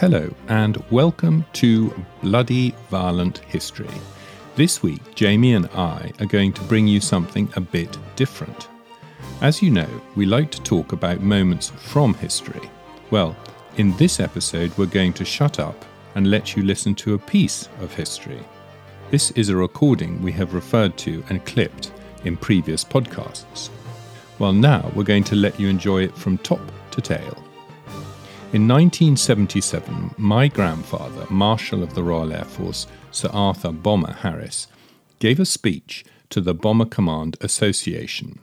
Hello, and welcome to Bloody Violent History. This week, Jamie and I are going to bring you something a bit different. As you know, we like to talk about moments from history. Well, in this episode, we're going to shut up and let you listen to a piece of history. This is a recording we have referred to and clipped in previous podcasts. Well, now we're going to let you enjoy it from top to tail. In 1977, my grandfather, Marshal of the Royal Air Force, Sir Arthur Bomber Harris, gave a speech to the Bomber Command Association,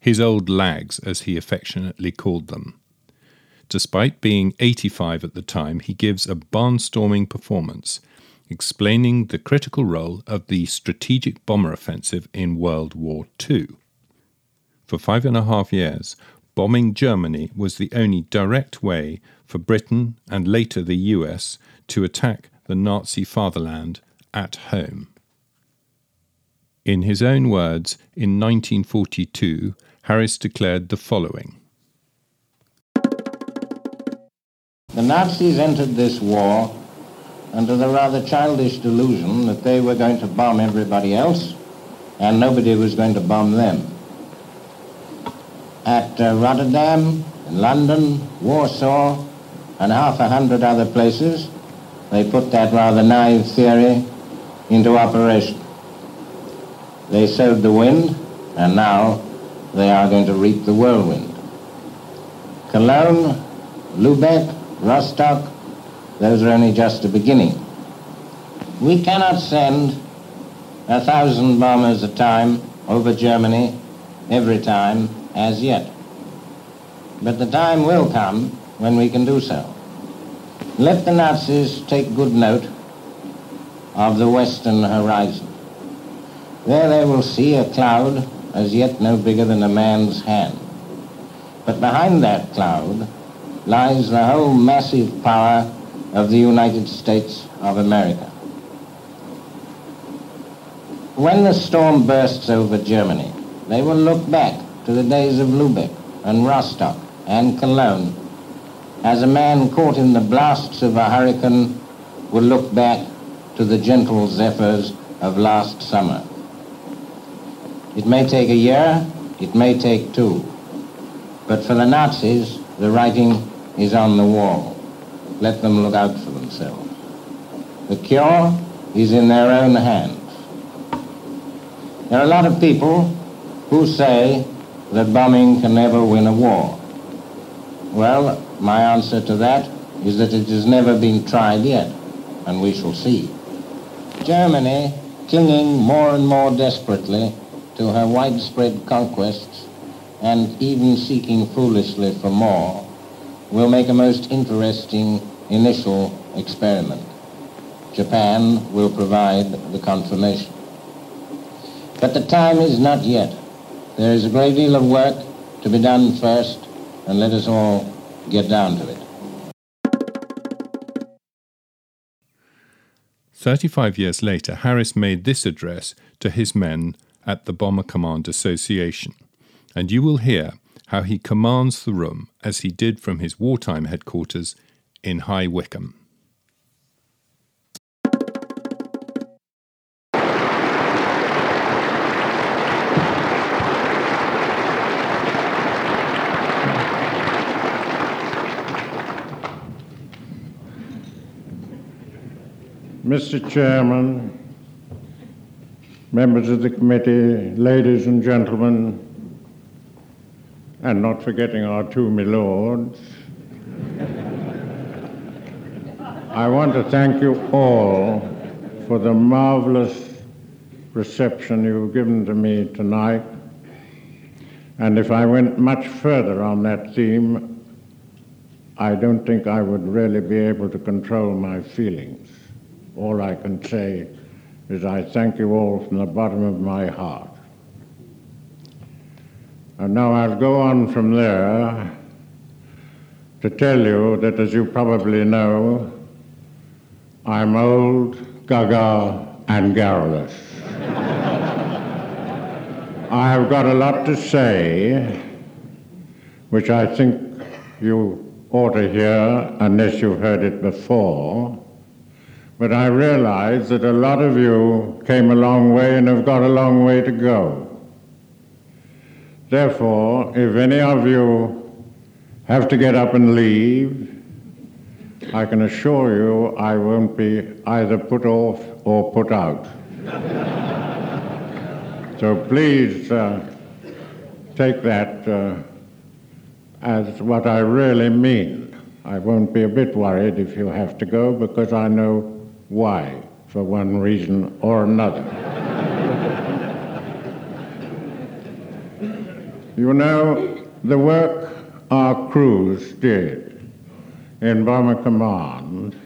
his old lags as he affectionately called them. Despite being 85 at the time, he gives a barnstorming performance, explaining the critical role of the strategic bomber offensive in World War II. For five and a half years, bombing Germany was the only direct way for Britain and later the US to attack the Nazi fatherland at home. In his own words, in 1942, Harris declared the following The Nazis entered this war under the rather childish delusion that they were going to bomb everybody else and nobody was going to bomb them. At uh, Rotterdam, London, Warsaw, and half a hundred other places, they put that rather naive theory into operation. They sowed the wind, and now they are going to reap the whirlwind. Cologne, Lubeck, Rostock, those are only just the beginning. We cannot send a thousand bombers a time over Germany every time as yet. But the time will come when we can do so. Let the Nazis take good note of the western horizon. There they will see a cloud as yet no bigger than a man's hand. But behind that cloud lies the whole massive power of the United States of America. When the storm bursts over Germany, they will look back to the days of Lubeck and Rostock and Cologne as a man caught in the blasts of a hurricane will look back to the gentle zephyrs of last summer. It may take a year, it may take two, but for the Nazis, the writing is on the wall. Let them look out for themselves. The cure is in their own hands. There are a lot of people who say that bombing can never win a war. Well, my answer to that is that it has never been tried yet, and we shall see. Germany, clinging more and more desperately to her widespread conquests and even seeking foolishly for more, will make a most interesting initial experiment. Japan will provide the confirmation. But the time is not yet. There is a great deal of work to be done first, and let us all get down to it. 35 years later, Harris made this address to his men at the Bomber Command Association, and you will hear how he commands the room as he did from his wartime headquarters in High Wycombe. Mr. Chairman, members of the committee, ladies and gentlemen, and not forgetting our two milords, I want to thank you all for the marvelous reception you've given to me tonight. And if I went much further on that theme, I don't think I would really be able to control my feelings all I can say is I thank you all from the bottom of my heart. And now I'll go on from there to tell you that, as you probably know, I'm old, gaga, and garrulous. I have got a lot to say, which I think you ought to hear unless you've heard it before. But I realize that a lot of you came a long way and have got a long way to go. Therefore, if any of you have to get up and leave, I can assure you I won't be either put off or put out. so please uh, take that uh, as what I really mean. I won't be a bit worried if you have to go because I know why, for one reason or another. you know, the work our crews did in Bomber Command,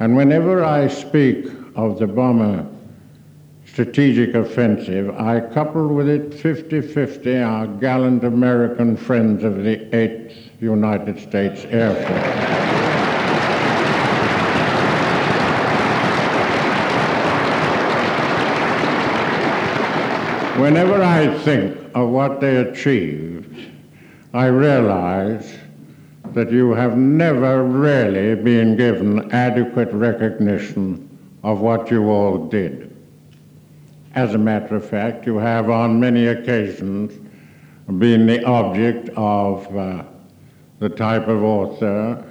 and whenever I speak of the bomber strategic offensive, I couple with it 50 50 our gallant American friends of the 8th United States Air Force. Whenever I think of what they achieved, I realize that you have never really been given adequate recognition of what you all did. As a matter of fact, you have on many occasions been the object of uh, the type of author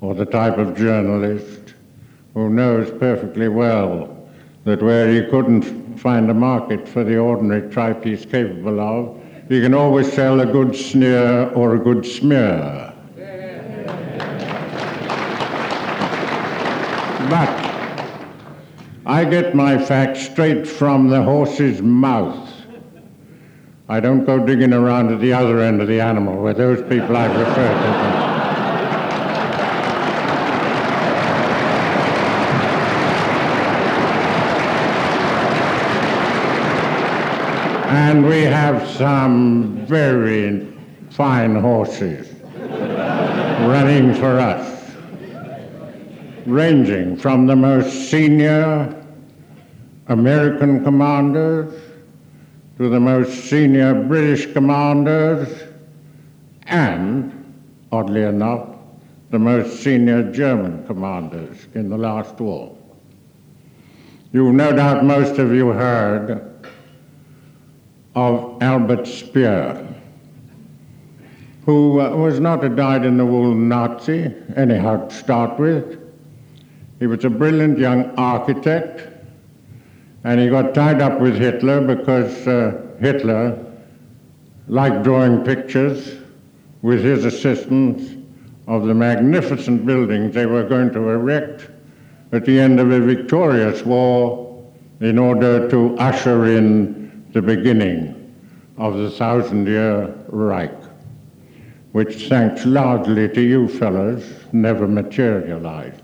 or the type of journalist who knows perfectly well that where he couldn't find a market for the ordinary tripe he's capable of, he can always sell a good sneer or a good smear. But I get my facts straight from the horse's mouth. I don't go digging around at the other end of the animal where those people I've referred to. And we have some very fine horses running for us, ranging from the most senior American commanders to the most senior British commanders and, oddly enough, the most senior German commanders in the last war. You've no doubt most of you heard of Albert Speer, who uh, was not a dyed-in-the-wool Nazi, anyhow to start with. He was a brilliant young architect and he got tied up with Hitler because uh, Hitler liked drawing pictures with his assistants of the magnificent buildings they were going to erect at the end of a victorious war in order to usher in the beginning of the thousand year Reich, which, thanks largely to you fellows, never materialized.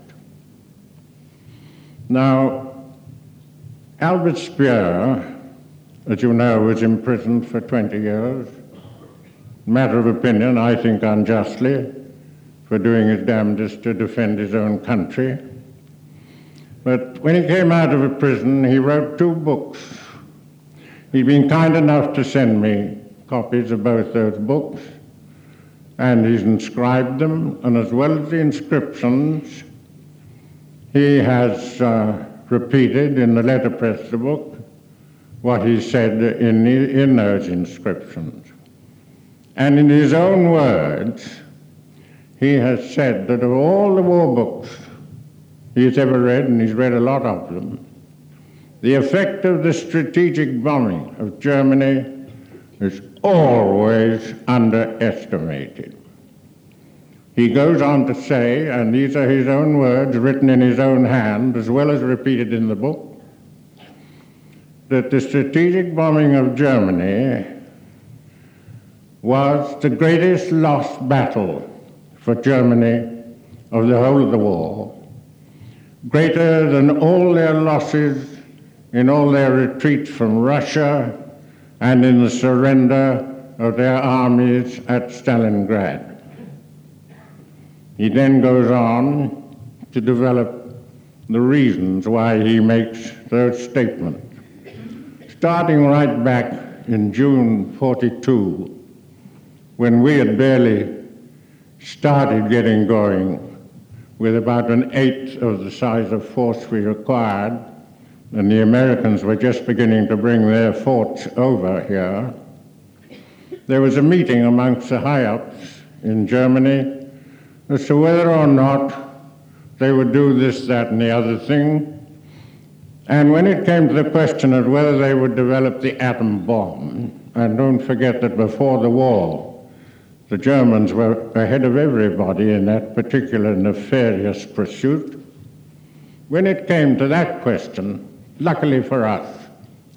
Now, Albert Speer, as you know, was imprisoned for 20 years. Matter of opinion, I think unjustly, for doing his damnedest to defend his own country. But when he came out of prison, he wrote two books. He'd been kind enough to send me copies of both those books, and he's inscribed them, and as well as the inscriptions, he has uh, repeated in the letterpress of the book what he said in, the, in those inscriptions. And in his own words, he has said that of all the war books he's ever read, and he's read a lot of them, the effect of the strategic bombing of Germany is always underestimated. He goes on to say, and these are his own words written in his own hand as well as repeated in the book, that the strategic bombing of Germany was the greatest lost battle for Germany of the whole of the war, greater than all their losses in all their retreat from Russia and in the surrender of their armies at Stalingrad. He then goes on to develop the reasons why he makes those statements. Starting right back in June 42, when we had barely started getting going with about an eighth of the size of force we required, and the Americans were just beginning to bring their forts over here, there was a meeting amongst the high ups in Germany as to whether or not they would do this, that, and the other thing. And when it came to the question of whether they would develop the atom bomb, and don't forget that before the war, the Germans were ahead of everybody in that particular nefarious pursuit. When it came to that question, luckily for us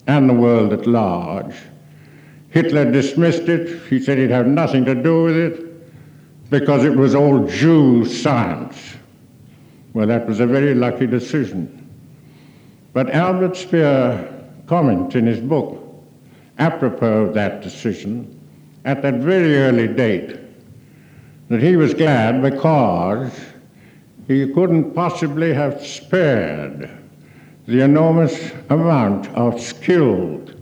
and the world at large, Hitler dismissed it. He said he'd have nothing to do with it because it was all Jew science. Well, that was a very lucky decision. But Albert Speer comments in his book, apropos of that decision, at that very early date that he was glad because he couldn't possibly have spared the enormous amount of skilled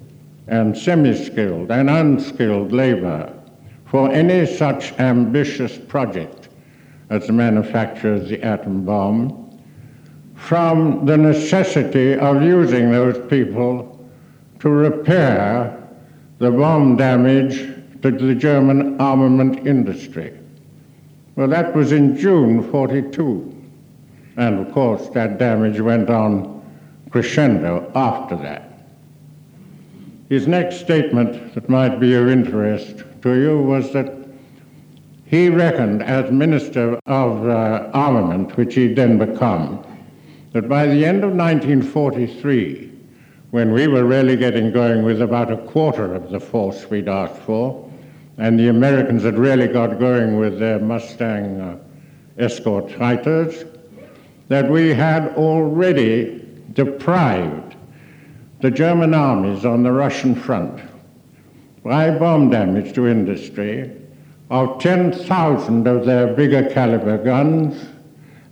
and semi skilled and unskilled labor for any such ambitious project as the manufacture of the atom bomb from the necessity of using those people to repair the bomb damage to the German armament industry. Well, that was in June 42. And of course, that damage went on crescendo after that. His next statement that might be of interest to you was that he reckoned, as Minister of uh, Armament, which he'd then become, that by the end of 1943, when we were really getting going with about a quarter of the force we'd asked for, and the Americans had really got going with their Mustang uh, escort fighters, that we had already deprived the German armies on the Russian front by bomb damage to industry of 10,000 of their bigger caliber guns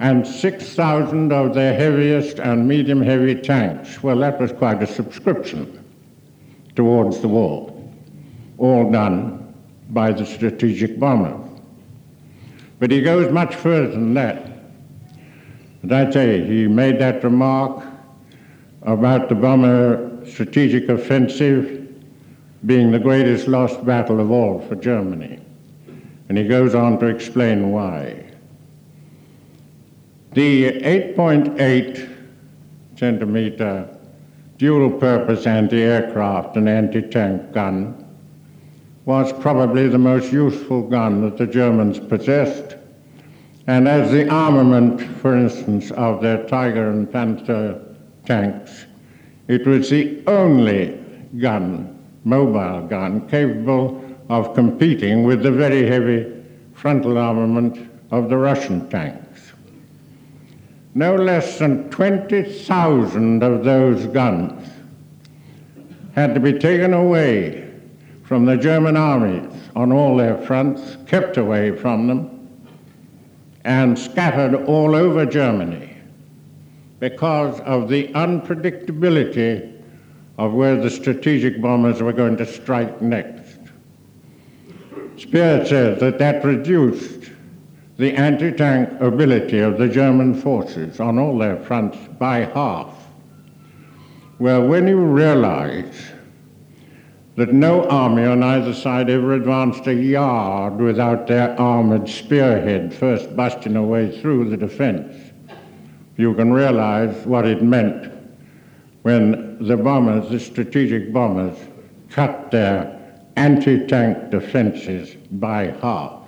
and 6,000 of their heaviest and medium heavy tanks. Well, that was quite a subscription towards the war, all done by the strategic bomber. But he goes much further than that. And I say, he made that remark about the bomber strategic offensive being the greatest lost battle of all for Germany. And he goes on to explain why. The 8.8 centimeter dual purpose anti aircraft and anti tank gun was probably the most useful gun that the Germans possessed. And as the armament, for instance, of their Tiger and Panther tanks, it was the only gun, mobile gun, capable of competing with the very heavy frontal armament of the Russian tanks. No less than 20,000 of those guns had to be taken away from the German armies on all their fronts, kept away from them, and scattered all over Germany because of the unpredictability of where the strategic bombers were going to strike next. Speer says that that reduced the anti tank ability of the German forces on all their fronts by half. Well, when you realize that no army on either side ever advanced a yard without their armored spearhead first busting a way through the defense. You can realize what it meant when the bombers, the strategic bombers, cut their anti tank defenses by half.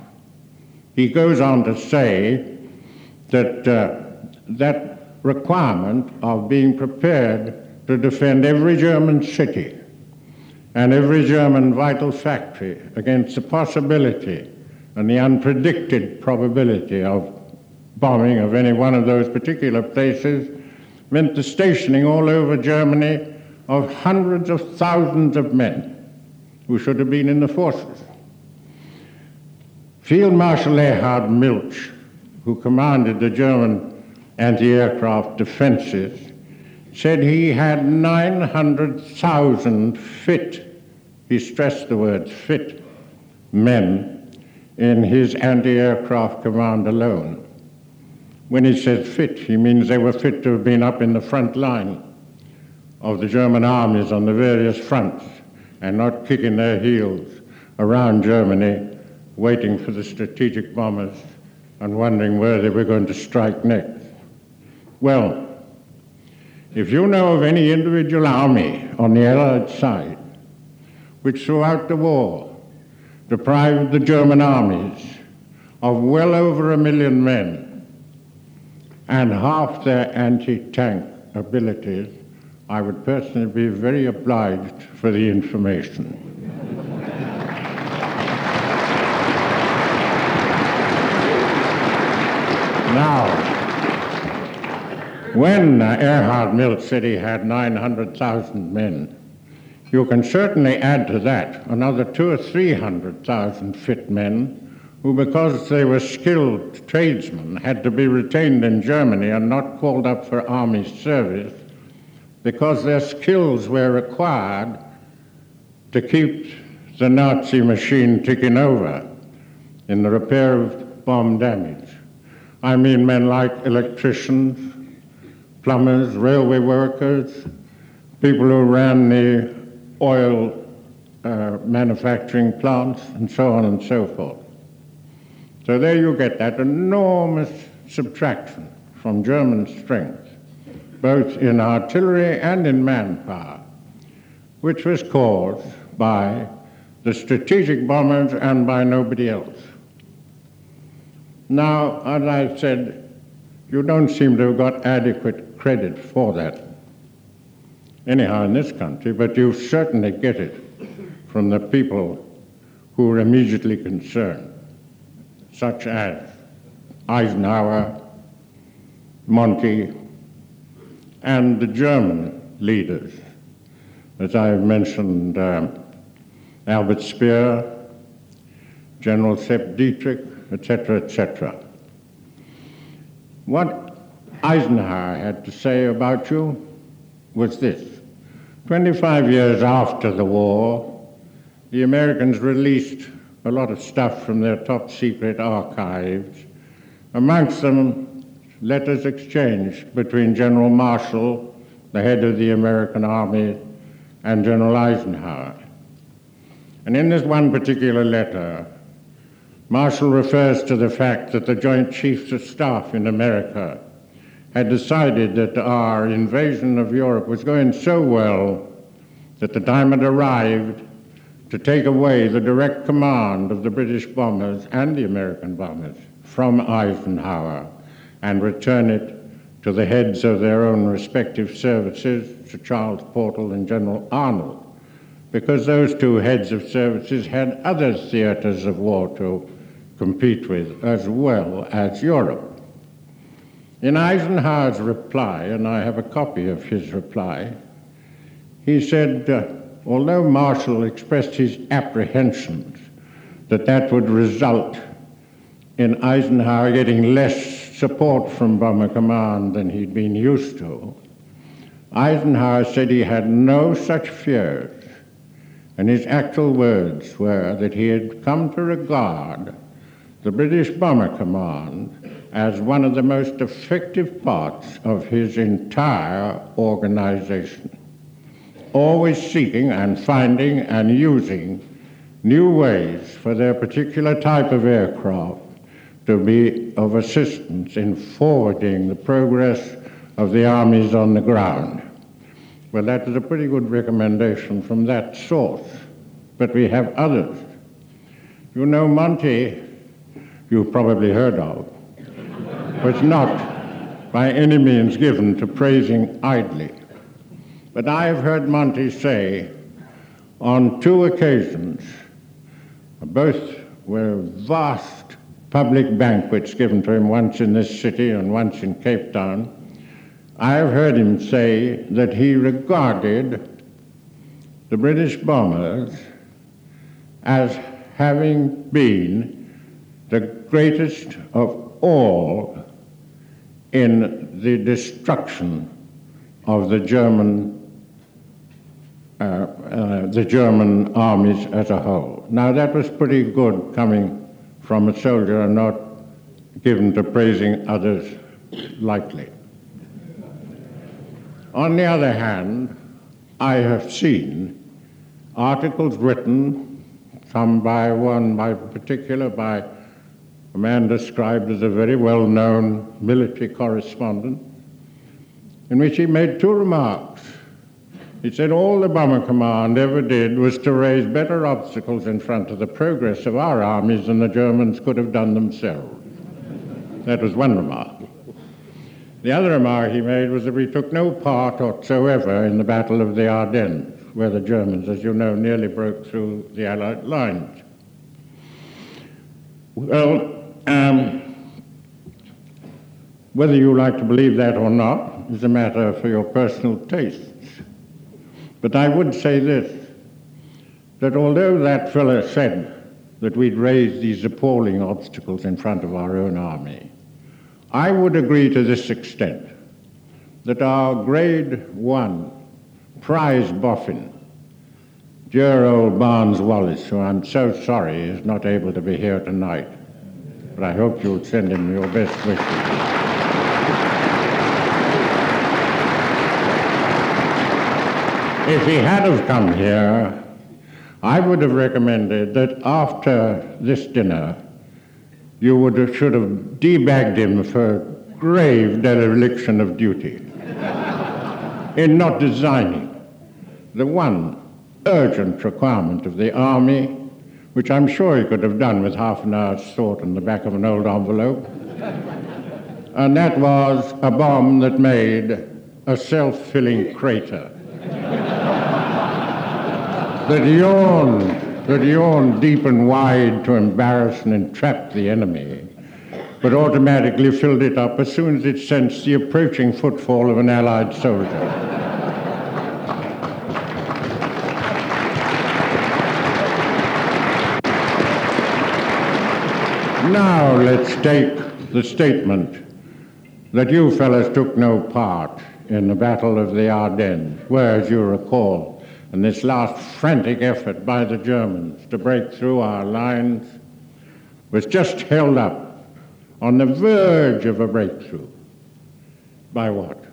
He goes on to say that uh, that requirement of being prepared to defend every German city and every German vital factory against the possibility and the unpredicted probability of bombing of any one of those particular places meant the stationing all over Germany of hundreds of thousands of men who should have been in the forces. Field Marshal Erhard Milch, who commanded the German anti aircraft defenses, said he had 900,000 fit, he stressed the word fit, men in his anti aircraft command alone. When he says fit, he means they were fit to have been up in the front line of the German armies on the various fronts and not kicking their heels around Germany, waiting for the strategic bombers and wondering where they were going to strike next. Well, if you know of any individual army on the Allied side which throughout the war deprived the German armies of well over a million men and half their anti-tank abilities, I would personally be very obliged for the information. now, when uh, Erhard said he had 900,000 men, you can certainly add to that another two or three hundred thousand fit men who, because they were skilled tradesmen, had to be retained in Germany and not called up for army service because their skills were required to keep the Nazi machine ticking over in the repair of bomb damage. I mean men like electricians, plumbers, railway workers, people who ran the oil uh, manufacturing plants, and so on and so forth. So there you get that enormous subtraction from German strength, both in artillery and in manpower, which was caused by the strategic bombers and by nobody else. Now, as I said, you don't seem to have got adequate credit for that, anyhow, in this country, but you certainly get it from the people who are immediately concerned such as Eisenhower, Monty, and the German leaders, as I have mentioned, um, Albert Speer, General Sepp Dietrich, etc., etc. What Eisenhower had to say about you was this 25 years after the war, the Americans released a lot of stuff from their top secret archives, amongst them letters exchanged between General Marshall, the head of the American Army, and General Eisenhower. And in this one particular letter, Marshall refers to the fact that the Joint Chiefs of Staff in America had decided that our invasion of Europe was going so well that the time had arrived to take away the direct command of the British bombers and the American bombers from Eisenhower and return it to the heads of their own respective services, to Charles Portal and General Arnold, because those two heads of services had other theaters of war to compete with, as well as Europe. In Eisenhower's reply, and I have a copy of his reply, he said, uh, although Marshall expressed his apprehensions that that would result in Eisenhower getting less support from Bomber Command than he'd been used to, Eisenhower said he had no such fears, and his actual words were that he had come to regard the British Bomber Command as one of the most effective parts of his entire organization always seeking and finding and using new ways for their particular type of aircraft to be of assistance in forwarding the progress of the armies on the ground. Well, that is a pretty good recommendation from that source, but we have others. You know, Monty, you've probably heard of, was not by any means given to praising idly. But I have heard Monty say on two occasions, both were vast public banquets given to him, once in this city and once in Cape Town. I have heard him say that he regarded the British bombers as having been the greatest of all in the destruction of the German Uh, uh, the German armies as a whole. Now, that was pretty good coming from a soldier are not given to praising others lightly. On the other hand, I have seen articles written, some by one by particular by a man described as a very well known military correspondent, in which he made two remarks. He said all the Bomber Command ever did was to raise better obstacles in front of the progress of our armies than the Germans could have done themselves. That was one remark. The other remark he made was that we took no part whatsoever in the Battle of the Ardennes, where the Germans, as you know, nearly broke through the Allied lines. Well, um, whether you like to believe that or not is a matter for your personal tastes. But I would say this that although that fellow said that we'd raised these appalling obstacles in front of our own army, I would agree to this extent that our grade one prize boffin, dear old Barnes Wallis, who I'm so sorry is not able to be here tonight, but I hope you'll send him your best wishes. If he had have come here, I would have recommended that after this dinner, you would have, should have debagged him for grave dereliction of duty in not designing the one urgent requirement of the army which I'm sure he could have done with half an hour's thought in the back of an old envelope. and that was a bomb that made a self filling crater. That yawned, that yawned deep and wide to embarrass and entrap the enemy, but automatically filled it up as soon as it sensed the approaching footfall of an Allied soldier. Now let's take the statement that you fellows took no part in the Battle of the Ardennes, where, as you recall, in this last frantic effort by the Germans to break through our lines, was just held up on the verge of a breakthrough. By what?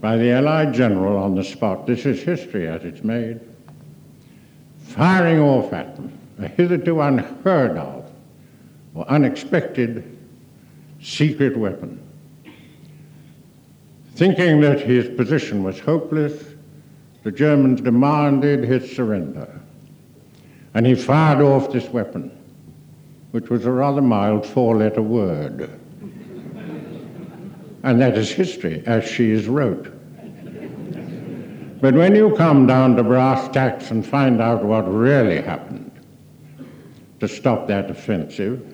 By the Allied general on the spot. This is history as it's made. Firing off at them, a hitherto unheard of or unexpected secret weapon. Thinking that his position was hopeless, the Germans demanded his surrender. And he fired off this weapon, which was a rather mild four letter word. and that is history, as she is wrote. But when you come down to brass tacks and find out what really happened to stop that offensive,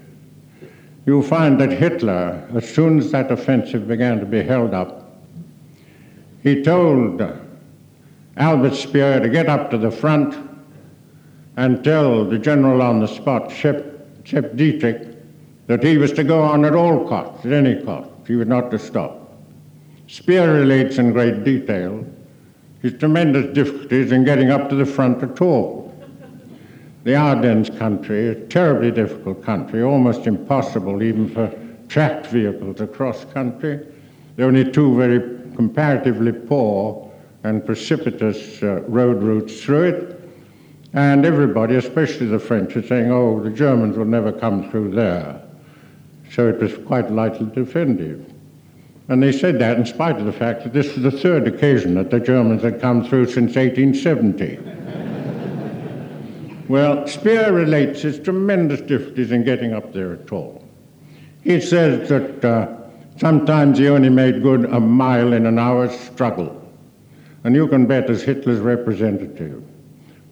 you'll find that Hitler, as soon as that offensive began to be held up, he told Albert Speer to get up to the front and tell the general on the spot, Shep, Shep Dietrich, that he was to go on at all costs, at any cost. He was not to stop. Speer relates in great detail his tremendous difficulties in getting up to the front at all the Ardennes country, a terribly difficult country, almost impossible even for tracked vehicles across country. There are only two very comparatively poor and precipitous uh, road routes through it. And everybody, especially the French, are saying, oh, the Germans will never come through there. So it was quite lightly defended. And they said that in spite of the fact that this was the third occasion that the Germans had come through since 1870. Well, Speer relates his tremendous difficulties in getting up there at all. He says that uh, sometimes he only made good a mile in an hour's struggle. And you can bet, as Hitler's representative,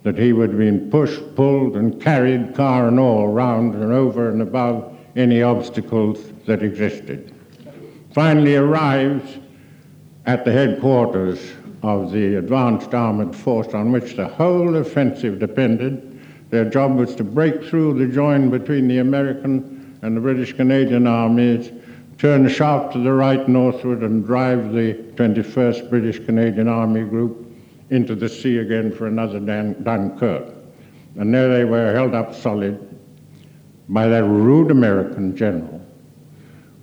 that he would have been pushed, pulled, and carried, car and all, round and over and above any obstacles that existed. Finally arrives at the headquarters of the advanced armored force on which the whole offensive depended their job was to break through the join between the American and the British Canadian armies, turn sharp to the right northward, and drive the 21st British Canadian Army Group into the sea again for another Dun- Dunkirk. And there they were, held up solid, by that rude American general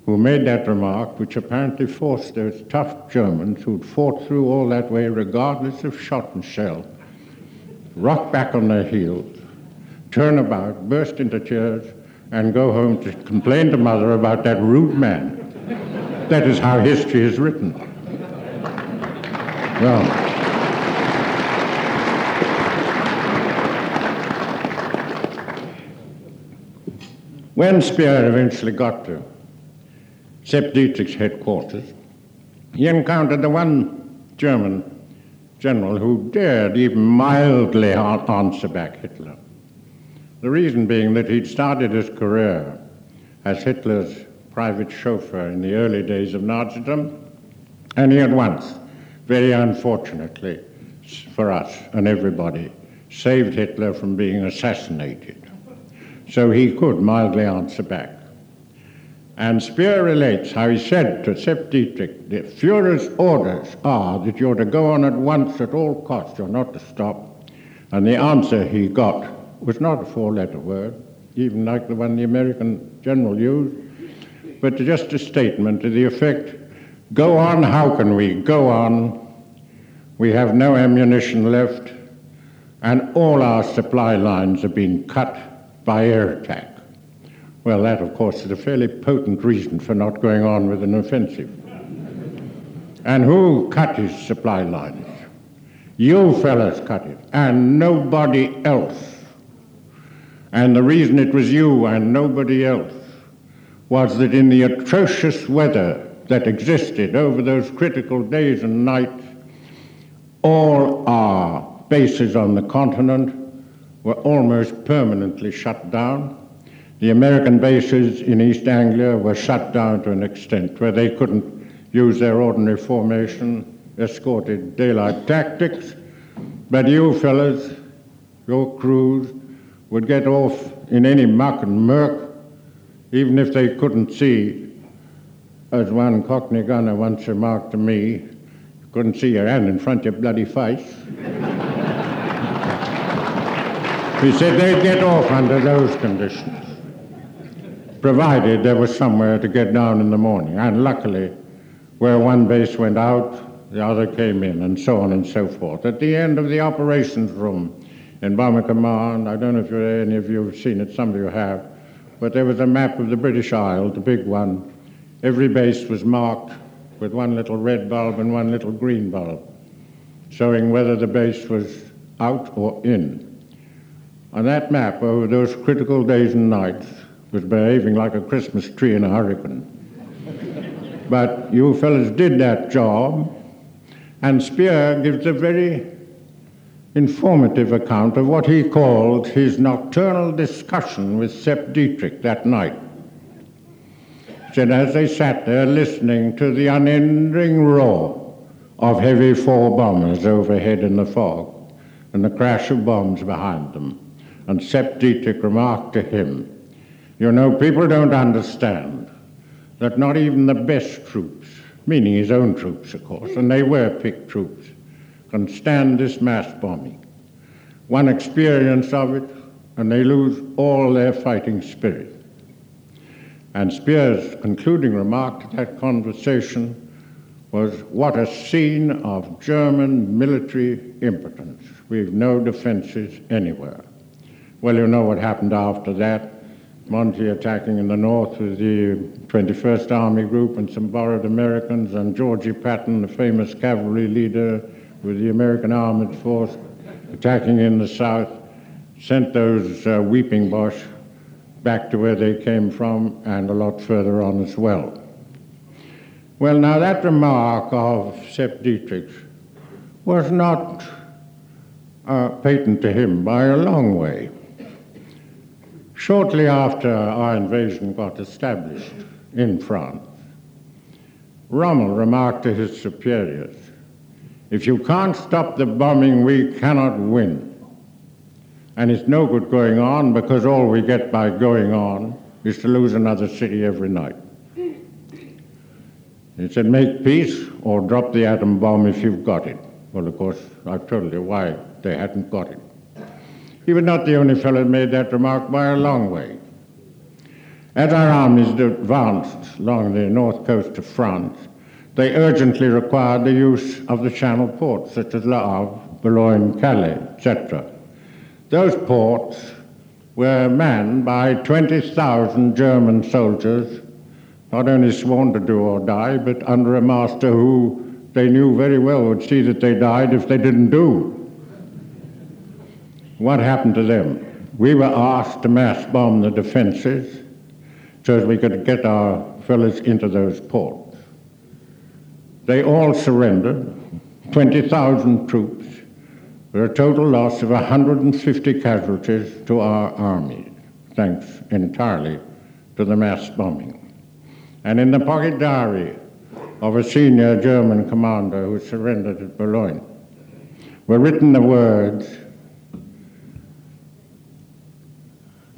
who made that remark, which apparently forced those tough Germans who'd fought through all that way, regardless of shot and shell, rock back on their heels, turn about, burst into tears, and go home to complain to mother about that rude man. that is how history is written. Well, when Speer eventually got to Sepp Dietrich's headquarters, he encountered the one German general who dared even mildly answer back Hitler. The reason being that he'd started his career as Hitler's private chauffeur in the early days of Nazism, and he had once, very unfortunately for us and everybody, saved Hitler from being assassinated. So he could mildly answer back. And Speer relates how he said to Sepp Dietrich, the Fuhrer's orders are that you're to go on at once at all costs, you're not to stop. And the answer he got was not a four letter word, even like the one the American general used, but just a statement to the effect go on, how can we go on? We have no ammunition left, and all our supply lines have been cut by air attack. Well, that, of course, is a fairly potent reason for not going on with an offensive. And who cut his supply lines? You fellas cut it, and nobody else. And the reason it was you and nobody else was that in the atrocious weather that existed over those critical days and nights, all our bases on the continent were almost permanently shut down. The American bases in East Anglia were shut down to an extent where they couldn't use their ordinary formation, escorted daylight tactics. But you fellas, your crews, would get off in any muck and murk, even if they couldn't see. As one Cockney gunner once remarked to me, you couldn't see your hand in front of your bloody face. he said they'd get off under those conditions, provided there was somewhere to get down in the morning. And luckily, where one base went out, the other came in, and so on and so forth. At the end of the operations room, in Bomber Command. I don't know if any of you have seen it, some of you have, but there was a map of the British Isles, the big one. Every base was marked with one little red bulb and one little green bulb, showing whether the base was out or in. On that map, over those critical days and nights, was behaving like a Christmas tree in a hurricane. but you fellows did that job, and Speer gives a very informative account of what he called his nocturnal discussion with Sepp Dietrich that night. He said, as they sat there listening to the unending roar of heavy four bombers overhead in the fog and the crash of bombs behind them, and Sepp Dietrich remarked to him, You know, people don't understand that not even the best troops, meaning his own troops, of course, and they were picked troops, can stand this mass bombing. One experience of it, and they lose all their fighting spirit. And Speer's concluding remark to that conversation was, What a scene of German military impotence. We've no defenses anywhere. Well, you know what happened after that. Monty attacking in the north with the 21st Army Group and some borrowed Americans, and Georgie Patton, the famous cavalry leader, with the American Armored Force attacking in the south, sent those uh, Weeping Boche back to where they came from and a lot further on as well. Well, now that remark of Sepp Dietrich was not uh, patent to him by a long way. Shortly after our invasion got established in France, Rommel remarked to his superiors, if you can't stop the bombing, we cannot win. And it's no good going on because all we get by going on is to lose another city every night. He said, make peace or drop the atom bomb if you've got it. Well, of course, I've told you why they hadn't got it. He was not the only fellow who made that remark by a long way. As our armies advanced along the north coast of France, they urgently required the use of the channel ports such as Le Havre, Boulogne, Calais, etc. Those ports were manned by 20,000 German soldiers, not only sworn to do or die, but under a master who they knew very well would see that they died if they didn't do. What happened to them? We were asked to mass bomb the defenses so that we could get our fellows into those ports. They all surrendered, 20,000 troops, with a total loss of 150 casualties to our army, thanks entirely to the mass bombing. And in the pocket diary of a senior German commander who surrendered at Boulogne were written the words,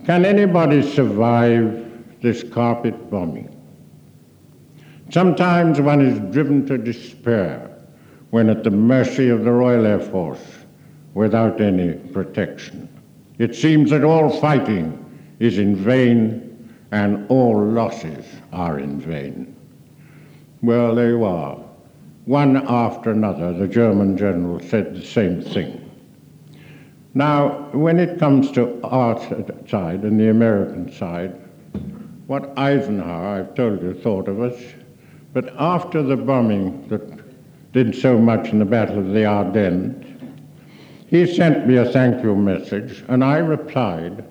Can anybody survive this carpet bombing? Sometimes one is driven to despair when at the mercy of the Royal Air Force without any protection. It seems that all fighting is in vain and all losses are in vain. Well, there you are. One after another, the German general said the same thing. Now, when it comes to our side and the American side, what Eisenhower, I've told you, thought of us but after the bombing that did so much in the Battle of the Ardennes, he sent me a thank you message, and I replied,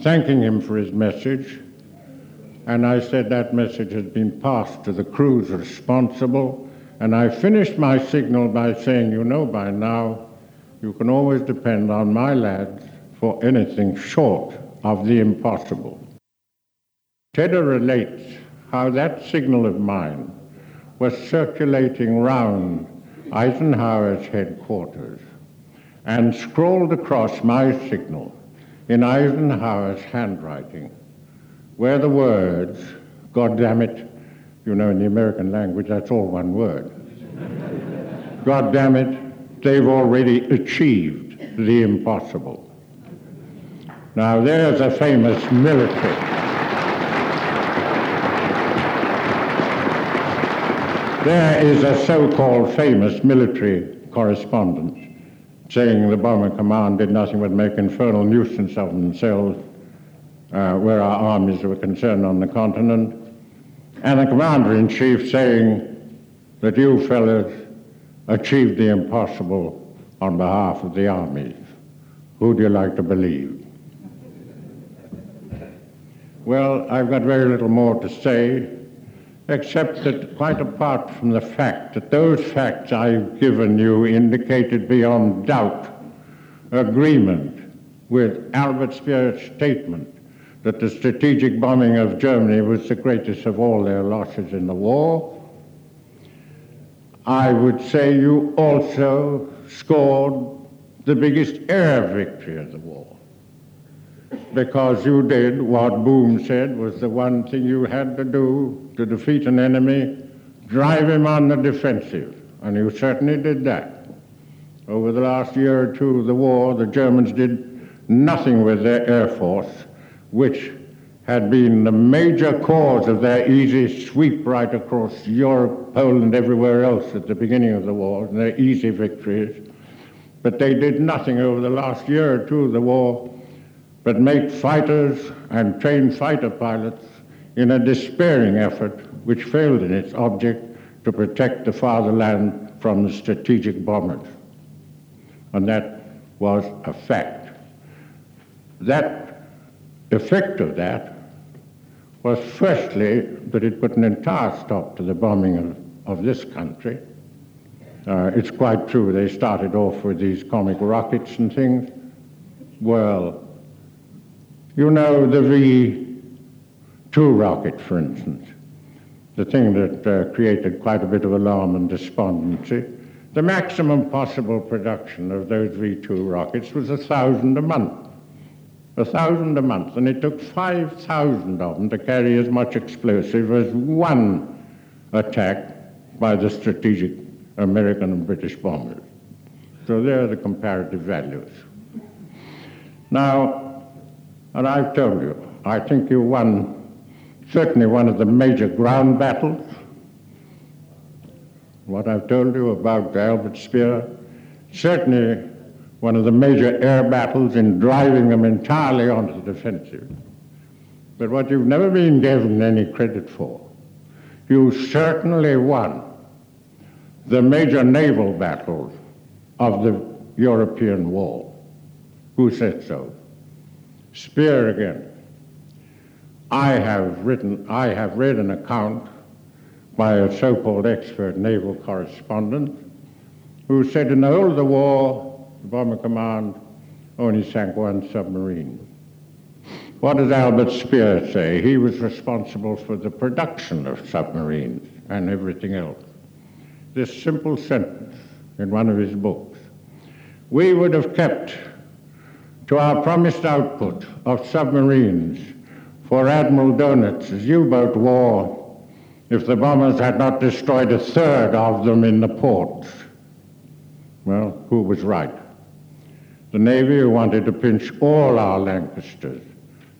thanking him for his message. And I said that message has been passed to the crews responsible. And I finished my signal by saying, You know by now, you can always depend on my lads for anything short of the impossible. Tedder relates how that signal of mine was circulating round Eisenhower's headquarters and scrawled across my signal in Eisenhower's handwriting were the words, God damn it, you know, in the American language, that's all one word. God damn it, they've already achieved the impossible. Now, there's a famous military. There is a so-called famous military correspondent saying the Bomber Command did nothing but make infernal nuisance of themselves uh, where our armies were concerned on the continent, and the Commander-in-Chief saying that you fellows achieved the impossible on behalf of the armies. Who do you like to believe? Well, I've got very little more to say except that quite apart from the fact that those facts I've given you indicated beyond doubt agreement with Albert Speer's statement that the strategic bombing of Germany was the greatest of all their losses in the war, I would say you also scored the biggest air victory of the war because you did what Boom said was the one thing you had to do to defeat an enemy, drive him on the defensive. And you certainly did that. Over the last year or two of the war, the Germans did nothing with their Air Force, which had been the major cause of their easy sweep right across Europe, Poland, everywhere else at the beginning of the war, and their easy victories. But they did nothing over the last year or two of the war but make fighters and train fighter pilots in a despairing effort which failed in its object to protect the fatherland from the strategic bombers. And that was a fact. That effect of that was firstly that it put an entire stop to the bombing of, of this country. Uh, it's quite true, they started off with these comic rockets and things. Well, you know, the V-2 rocket, for instance, the thing that uh, created quite a bit of alarm and despondency, the maximum possible production of those V-2 rockets was a thousand a month. A thousand a month, and it took 5,000 of them to carry as much explosive as one attack by the strategic American and British bombers. So there are the comparative values. Now, and I've told you, I think you won certainly one of the major ground battles. What I've told you about the Albert Speer, certainly one of the major air battles in driving them entirely onto the defensive. But what you've never been given any credit for, you certainly won the major naval battles of the European war. Who said so? Speer again. I have written, I have read an account by a so-called expert naval correspondent who said in the whole of the war, the Bomber Command only sank one submarine. What does Albert Speer say? He was responsible for the production of submarines and everything else. This simple sentence in one of his books. We would have kept to our promised output of submarines for Admiral Donitz's U-boat war if the bombers had not destroyed a third of them in the ports. Well, who was right? The Navy who wanted to pinch all our Lancasters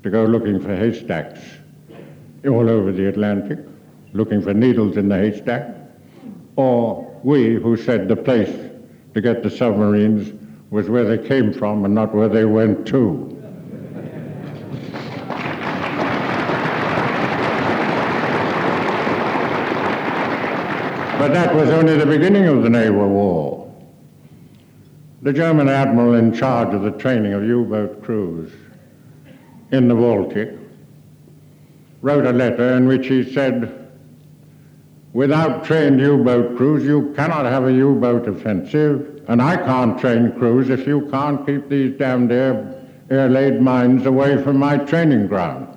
to go looking for haystacks all over the Atlantic, looking for needles in the haystack, or we who said the place to get the submarines was where they came from and not where they went to. But that was only the beginning of the naval war. The German admiral in charge of the training of U-boat crews in the Baltic wrote a letter in which he said, without trained U-boat crews, you cannot have a U-boat offensive, and I can't train crews if you can't keep these damned air, air-laid mines away from my training ground.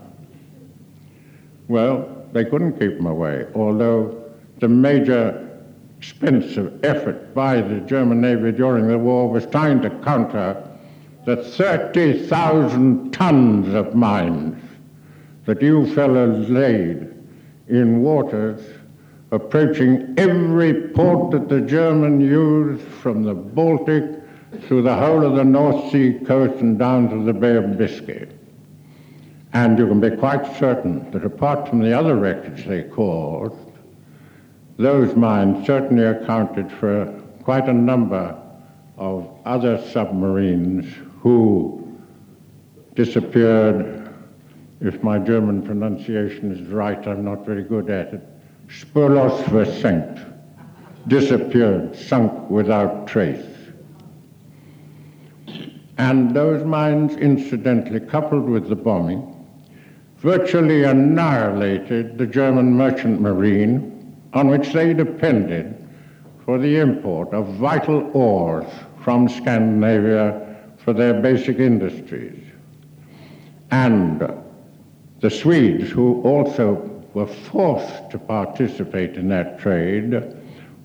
Well, they couldn't keep them away, although the major expensive effort by the German Navy during the war was trying to counter the 30,000 tons of mines that you fellows laid in waters approaching every port that the German used from the Baltic through the whole of the North Sea coast and down to the Bay of Biscay. And you can be quite certain that apart from the other wreckage they caused, those mines certainly accounted for quite a number of other submarines who disappeared. If my German pronunciation is right, I'm not very good at it. Spurlos versenkt, disappeared, sunk without trace. And those mines, incidentally, coupled with the bombing, virtually annihilated the German merchant marine on which they depended for the import of vital ores from Scandinavia for their basic industries. And the Swedes, who also were forced to participate in that trade,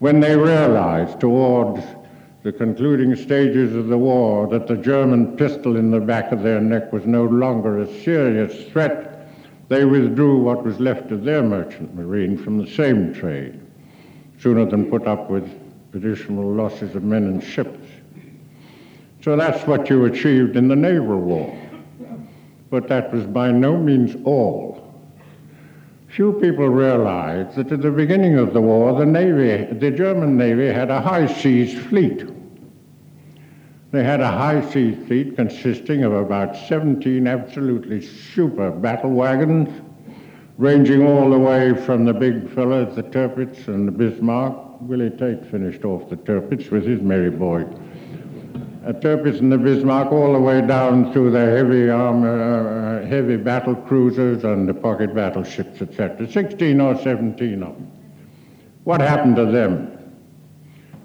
when they realized towards the concluding stages of the war that the German pistol in the back of their neck was no longer a serious threat, they withdrew what was left of their merchant marine from the same trade, sooner than put up with additional losses of men and ships. So that's what you achieved in the naval war. But that was by no means all. Few people realize that at the beginning of the war, the Navy, the German Navy had a high seas fleet. They had a high seas fleet consisting of about 17 absolutely super battle wagons, ranging all the way from the big fellows, the Tirpitz and the Bismarck. Willie Tait finished off the Tirpitz with his Merry Boy uh, Tirpitz and the Bismarck all the way down through the heavy armor, uh, heavy battle cruisers and the pocket battleships, etc. 16 or 17 of them. What happened to them?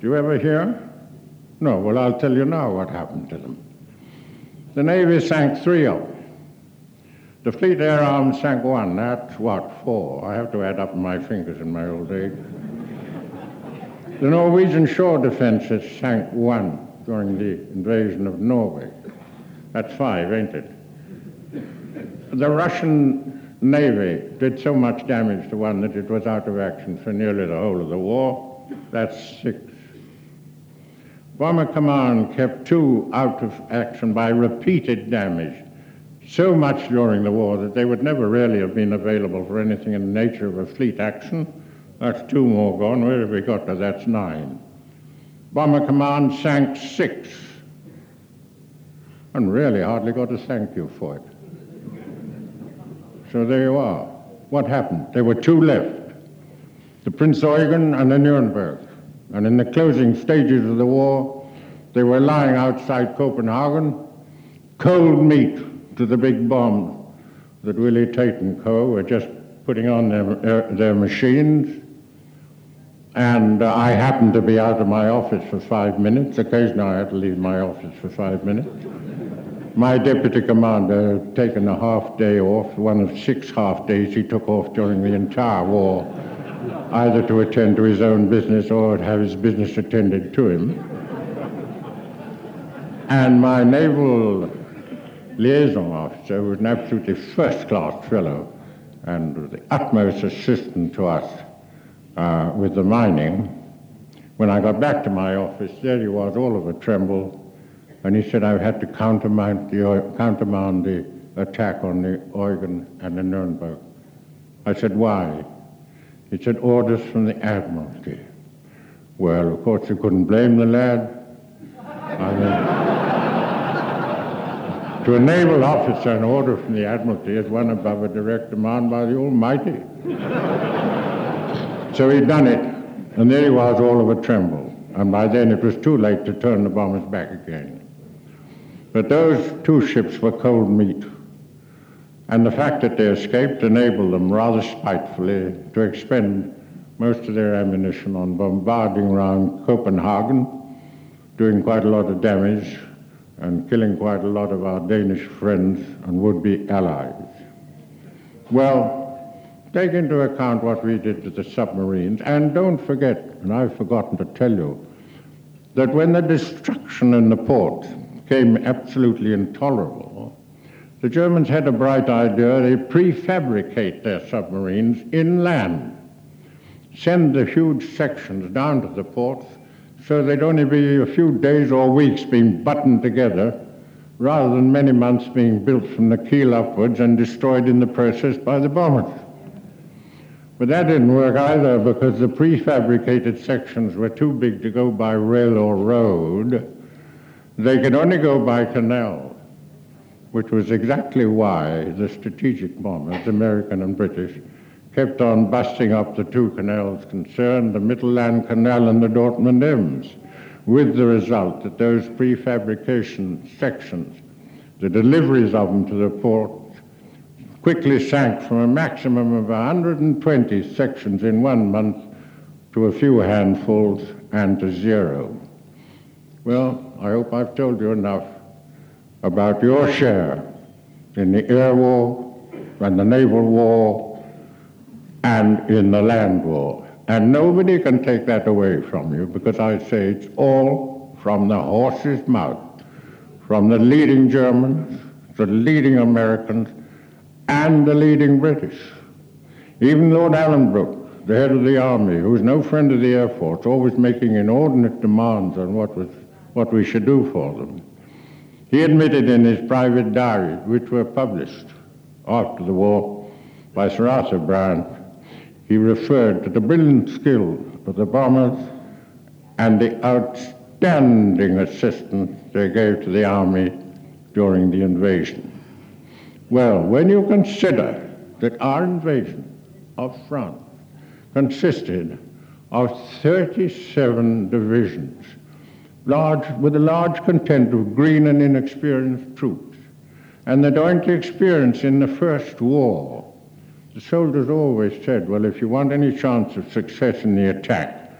Do you ever hear? No, well, I'll tell you now what happened to them. The Navy sank three of them. The Fleet Air Arm sank one. That's what, four? I have to add up my fingers in my old age. The Norwegian shore defenses sank one during the invasion of Norway. That's five, ain't it? The Russian Navy did so much damage to one that it was out of action for nearly the whole of the war. That's six. Bomber Command kept two out of action by repeated damage. so much during the war that they would never really have been available for anything in the nature of a fleet action. That's two more gone. Where have we got to? That's nine. Bomber Command sank six. And really hardly got a thank you for it. So there you are. What happened? There were two left the Prince Eugen and the Nuremberg. And in the closing stages of the war, they were lying outside Copenhagen, cold meat to the big bomb that Willie Tait and Co. were just putting on their, uh, their machines. And uh, I happened to be out of my office for five minutes. Occasionally I had to leave my office for five minutes. My deputy commander had taken a half day off, one of six half days he took off during the entire war, either to attend to his own business or to have his business attended to him. And my naval liaison officer was an absolutely first class fellow and the utmost assistant to us uh, with the mining. When I got back to my office, there he was, all of a tremble, and he said I had to countermand the, countermount the attack on the Eugen and the Nuremberg. I said, why? He said, orders from the Admiralty. Well, of course, you couldn't blame the lad. I mean, to a naval officer, an order from the Admiralty is one above a direct command by the Almighty. So he'd done it, and there he was, all of a tremble. And by then it was too late to turn the bombers back again. But those two ships were cold meat. And the fact that they escaped enabled them, rather spitefully, to expend most of their ammunition on bombarding around Copenhagen, doing quite a lot of damage and killing quite a lot of our Danish friends and would-be allies. Well, take into account what we did to the submarines, and don't forget, and I've forgotten to tell you, that when the destruction in the port became absolutely intolerable, the Germans had a bright idea. They prefabricate their submarines inland, send the huge sections down to the ports so they'd only be a few days or weeks being buttoned together rather than many months being built from the keel upwards and destroyed in the process by the bombers. But that didn't work either because the prefabricated sections were too big to go by rail or road. They could only go by canal, which was exactly why the strategic bombers, American and British, kept on busting up the two canals concerned, the Mittelland Canal and the Dortmund Ems, with the result that those prefabrication sections, the deliveries of them to the port, quickly sank from a maximum of 120 sections in one month to a few handfuls and to zero. Well, I hope I've told you enough about your share in the air war and the naval war and in the land war. And nobody can take that away from you because I say it's all from the horse's mouth, from the leading Germans, the leading Americans, and the leading British. Even Lord Alanbrooke, the head of the army, who was no friend of the Air Force, always making inordinate demands on what was what we should do for them. He admitted in his private diaries, which were published after the war by Sir Arthur Bryant, he referred to the brilliant skill of the bombers and the outstanding assistance they gave to the army during the invasion. Well, when you consider that our invasion of France consisted of 37 divisions large, with a large contingent of green and inexperienced troops. And the joint experience in the first war, the soldiers always said, well, if you want any chance of success in the attack,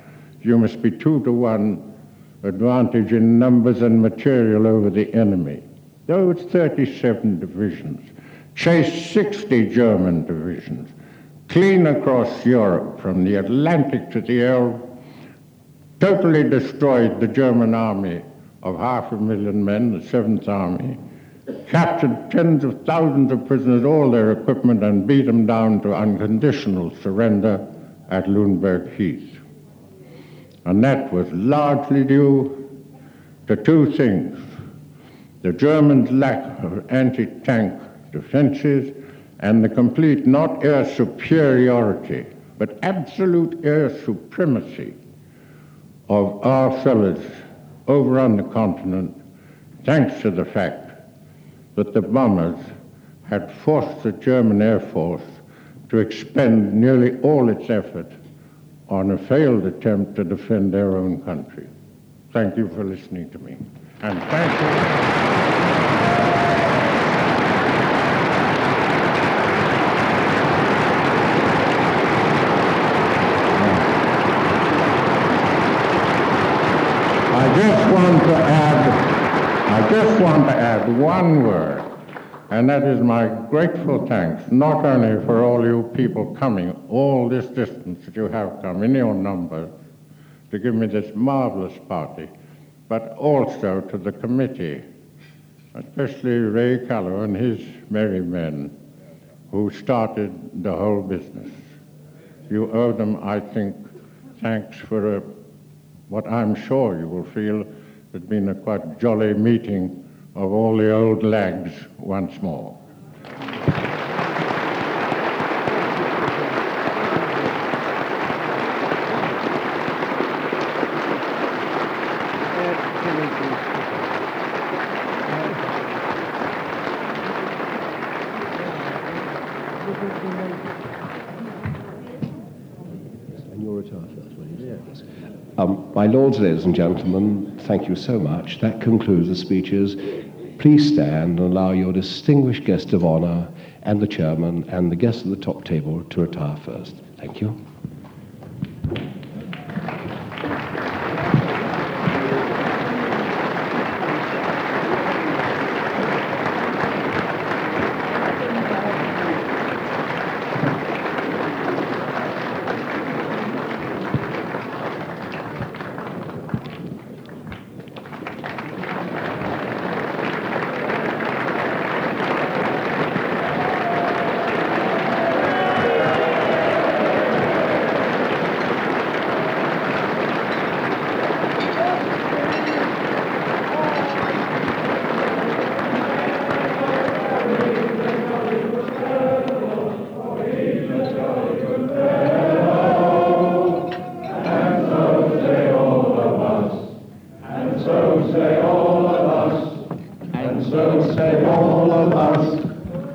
you must be two to one advantage in numbers and material over the enemy. Those 37 divisions chased 60 German divisions clean across Europe from the Atlantic to the Elbe totally destroyed the German army of half a million men, the Seventh Army, captured tens of thousands of prisoners, all their equipment, and beat them down to unconditional surrender at Lüneburg Heath. And that was largely due to two things. The Germans' lack of anti-tank defenses, and the complete not air superiority, but absolute air supremacy of our fellows over on the continent, thanks to the fact that the bombers had forced the German Air Force to expend nearly all its effort on a failed attempt to defend their own country. Thank you for listening to me. And thank you. I just want to add, I just want to add one word, and that is my grateful thanks, not only for all you people coming all this distance that you have come in your numbers to give me this marvelous party, but also to the committee, especially Ray Callow and his merry men who started the whole business. You owe them, I think, thanks for a, what I'm sure you will feel has been a quite jolly meeting of all the old lags once more. Um, my lords, ladies and gentlemen, thank you so much. That concludes the speeches. Please stand and allow your distinguished guest of honor and the chairman and the guests at the top table to retire first. Thank you.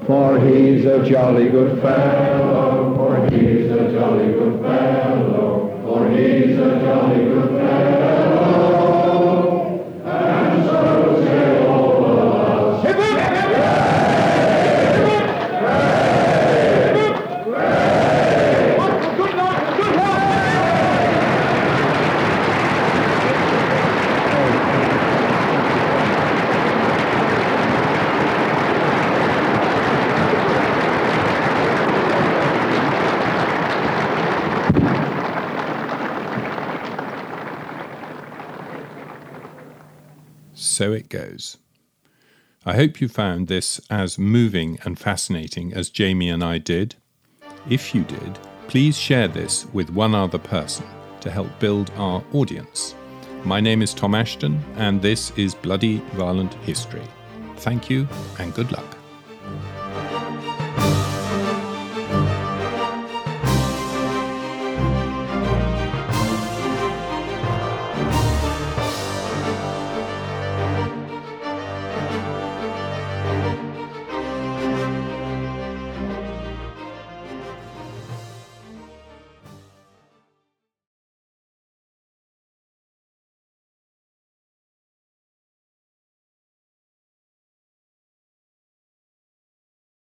For he's a jolly good fellow, for he's a jolly good fellow, for he's a jolly good fellow. And so say all of us. So it goes. I hope you found this as moving and fascinating as Jamie and I did. If you did, please share this with one other person to help build our audience. My name is Tom Ashton, and this is Bloody Violent History. Thank you and good luck.